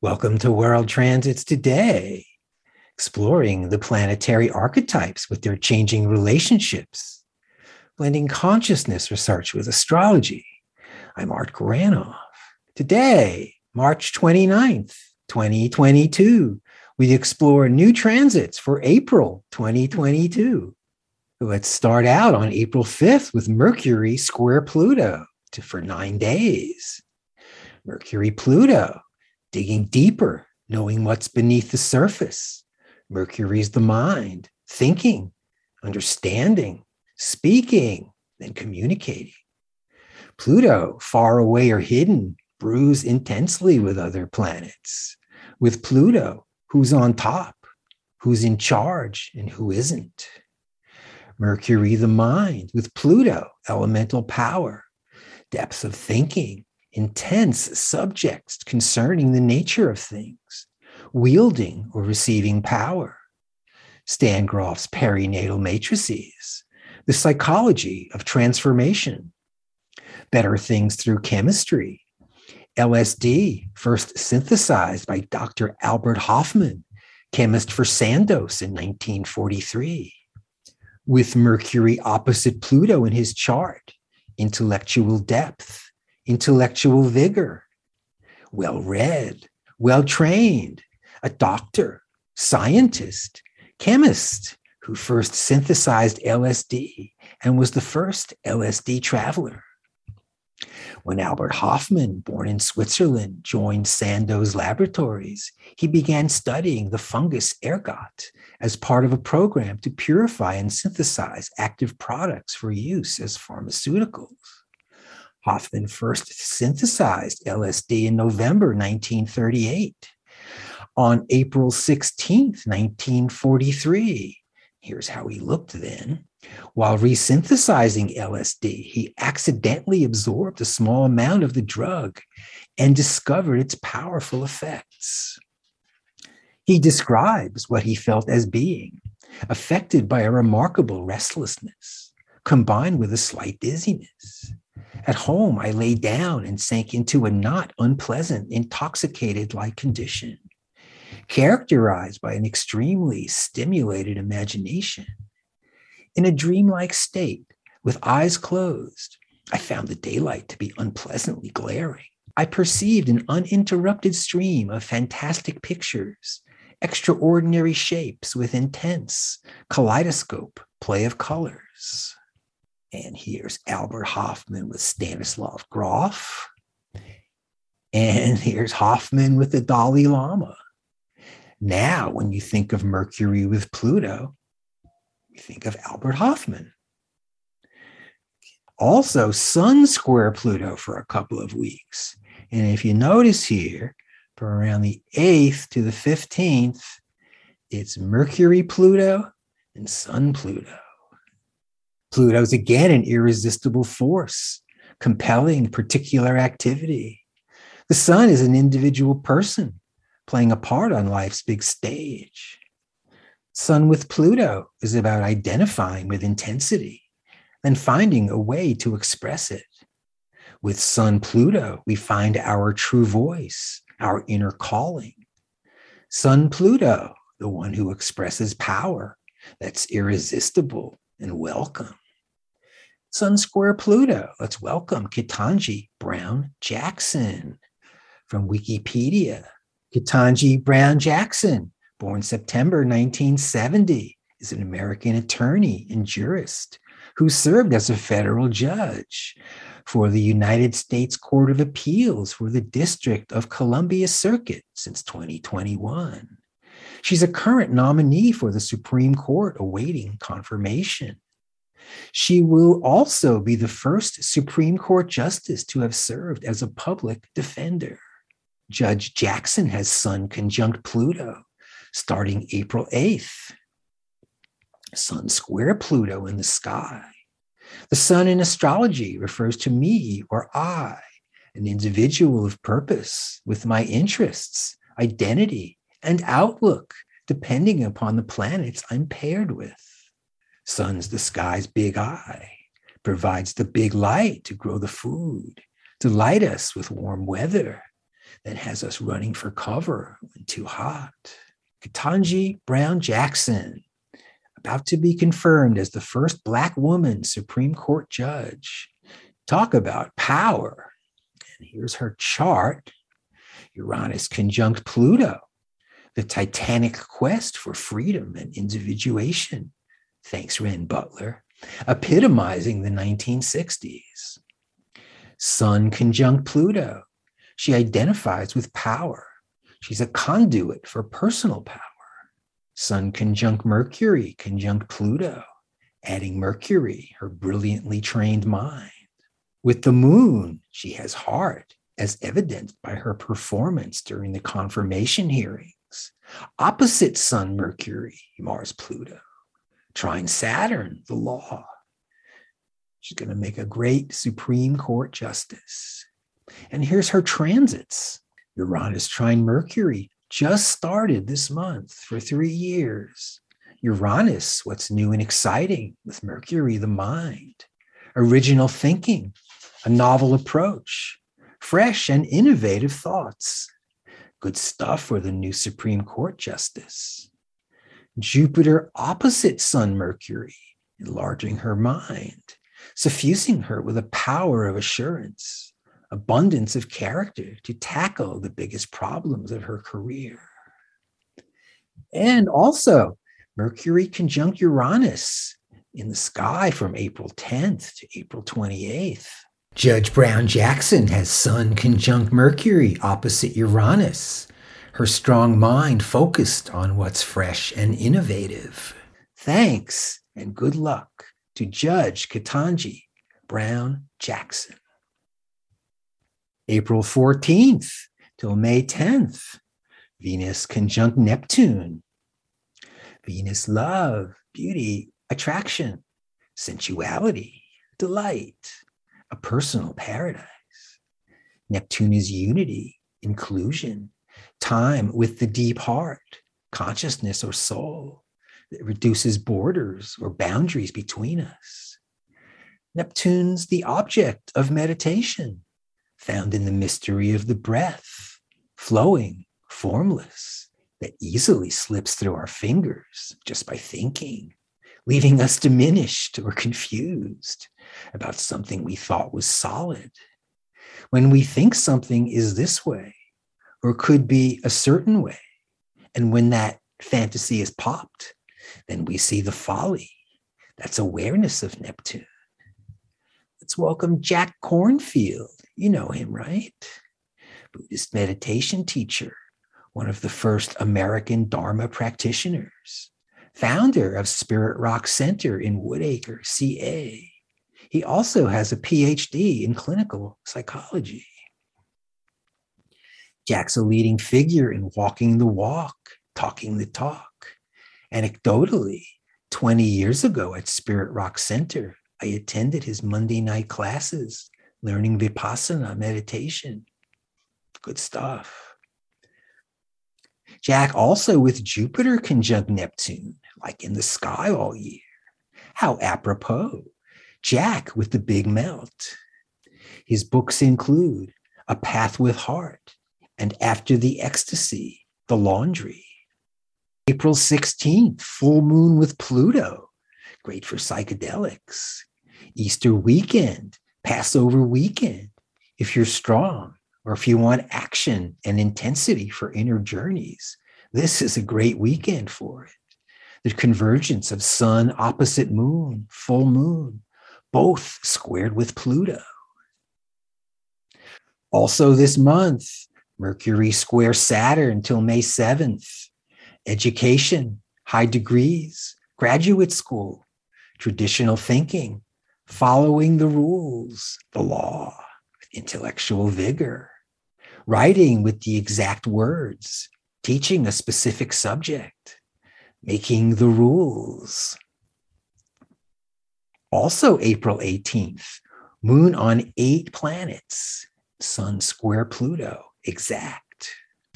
Welcome to World Transits Today, exploring the planetary archetypes with their changing relationships, blending consciousness research with astrology. I'm Art Granoff. Today, March 29th, 2022, we explore new transits for April 2022. Let's start out on April 5th with Mercury square Pluto to, for nine days. Mercury Pluto digging deeper, knowing what's beneath the surface. Mercury's the mind, thinking, understanding, speaking, then communicating. Pluto, far away or hidden, brews intensely with other planets. With Pluto, who's on top, who's in charge, and who isn't. Mercury, the mind, with Pluto, elemental power, depth of thinking, intense subjects concerning the nature of things, wielding or receiving power. Stan Grof's perinatal matrices, the psychology of transformation, better things through chemistry, LSD, first synthesized by Dr. Albert Hofmann, chemist for Sandoz in 1943. With Mercury opposite Pluto in his chart, intellectual depth, intellectual vigor, well read, well trained, a doctor, scientist, chemist who first synthesized LSD and was the first LSD traveler. When Albert Hofmann, born in Switzerland, joined Sandoz Laboratories, he began studying the fungus ergot as part of a program to purify and synthesize active products for use as pharmaceuticals. Hofmann first synthesized LSD in November 1938. On April 16, 1943, here's how he looked then. While resynthesizing LSD, he accidentally absorbed a small amount of the drug and discovered its powerful effects. He describes what he felt as being affected by a remarkable restlessness combined with a slight dizziness. At home, I lay down and sank into a not unpleasant, intoxicated like condition, characterized by an extremely stimulated imagination. In a dreamlike state, with eyes closed, I found the daylight to be unpleasantly glaring. I perceived an uninterrupted stream of fantastic pictures, extraordinary shapes with intense kaleidoscope play of colors. And here's Albert Hofmann with Stanislav Grof. And here's Hofmann with the Dalai Lama. Now, when you think of Mercury with Pluto, you think of Albert Hofmann. Also, Sun square Pluto for a couple of weeks. And if you notice here, from around the 8th to the 15th, it's Mercury Pluto and Sun Pluto. Pluto's again an irresistible force, compelling particular activity. The sun is an individual person playing a part on life's big stage. Sun with Pluto is about identifying with intensity and finding a way to express it. With Sun Pluto, we find our true voice, our inner calling. Sun Pluto, the one who expresses power that's irresistible and welcome. Sun Square Pluto. Let's welcome Ketanji Brown Jackson from Wikipedia. Ketanji Brown Jackson, born September 1970, is an American attorney and jurist who served as a federal judge for the United States Court of Appeals for the District of Columbia Circuit since 2021. She's a current nominee for the Supreme Court awaiting confirmation. She will also be the first Supreme Court justice to have served as a public defender. Judge Jackson has Sun conjunct Pluto starting April 8th. Sun square Pluto in the sky. The sun in astrology refers to me or I, an individual of purpose with my interests, identity, and outlook, depending upon the planets I'm paired with. Sun's the sky's big eye, provides the big light to grow the food, to light us with warm weather, that has us running for cover when too hot. Ketanji Brown Jackson, about to be confirmed as the first Black woman Supreme Court judge. Talk about power. And here's her chart Uranus conjunct Pluto, the titanic quest for freedom and individuation. Thanks, Renn Butler, epitomizing the 1960s. Sun conjunct Pluto. She identifies with power. She's a conduit for personal power. Sun conjunct Mercury, conjunct Pluto, adding Mercury, her brilliantly trained mind. With the moon, she has heart, as evidenced by her performance during the confirmation Opposite Sun, Mercury, Mars, Pluto. Trine Saturn, the law. She's going to make a great Supreme Court justice. And here's her transits Uranus trine Mercury just started this month for three years. Uranus, what's new and exciting with Mercury, the mind, original thinking, a novel approach, fresh and innovative thoughts. Good stuff for the new Supreme Court justice. Jupiter opposite Sun Mercury, enlarging her mind, suffusing her with a power of assurance, abundance of character to tackle the biggest problems of her career. And also, Mercury conjunct Uranus in the sky from April 10th to April 28th. Judge Brown Jackson has Sun conjunct Mercury opposite Uranus, her strong mind focused on what's fresh and innovative. Thanks and good luck to Judge Ketanji Brown Jackson. April 14th till May 10th, Venus conjunct Neptune. Venus love, beauty, attraction, sensuality, delight, a personal paradise. Neptune is unity, inclusion, time with the deep heart, consciousness or soul that reduces borders or boundaries between us. Neptune's the object of meditation, found in the mystery of the breath, flowing, formless, that easily slips through our fingers just by thinking, leaving us diminished or confused about something we thought was solid. When we think something is this way or could be a certain way, and when that fantasy is popped, then we see the folly. That's awareness of Neptune. Let's welcome Jack Kornfield. you know him, right? Buddhist meditation teacher, one of the first American Dharma practitioners, founder of Spirit Rock Center in Woodacre, CA. He also has a PhD in clinical psychology. Jack's a leading figure in walking the walk, talking the talk. Anecdotally, 20 years ago at Spirit Rock Center, I attended his Monday night classes learning vipassana meditation. Good stuff. Jack also with Jupiter conjunct Neptune, like in the sky all year. How apropos. Jack with the big melt. His books include A Path with Heart and After the Ecstasy, The Laundry. April 16th, full moon with Pluto, great for psychedelics. Easter weekend, Passover weekend, if you're strong or if you want action and intensity for inner journeys, this is a great weekend for it. The convergence of sun opposite moon, full moon, both squared with Pluto. Also, this month, Mercury square Saturn until May 7th. Education, high degrees, graduate school, traditional thinking, following the rules, the law, intellectual vigor, writing with the exact words, teaching a specific subject, making the rules. Also, April 18th, moon on eight planets, sun square Pluto, exact.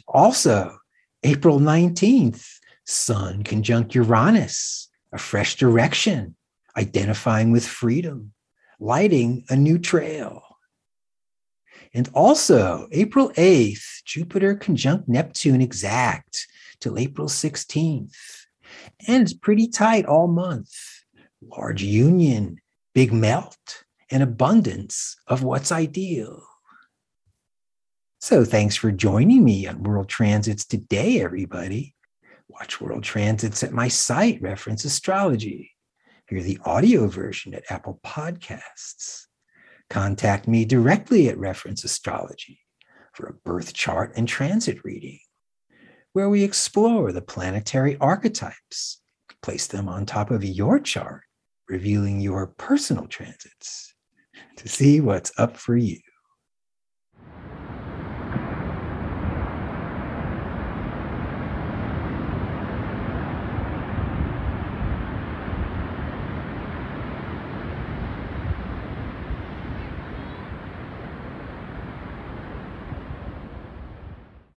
Also, April 19th, sun conjunct Uranus, a fresh direction, identifying with freedom, lighting a new trail. And also, April 8th, Jupiter conjunct Neptune exact till April 16th. And it's pretty tight all month. Large union, big melt, and abundance of what's ideal. So, thanks for joining me on World Transits today, everybody. Watch World Transits at my site, Reference Astrology. Hear the audio version at Apple Podcasts. Contact me directly at Reference Astrology for a birth chart and transit reading, where we explore the planetary archetypes, place them on top of your chart, revealing your personal transits to see what's up for you.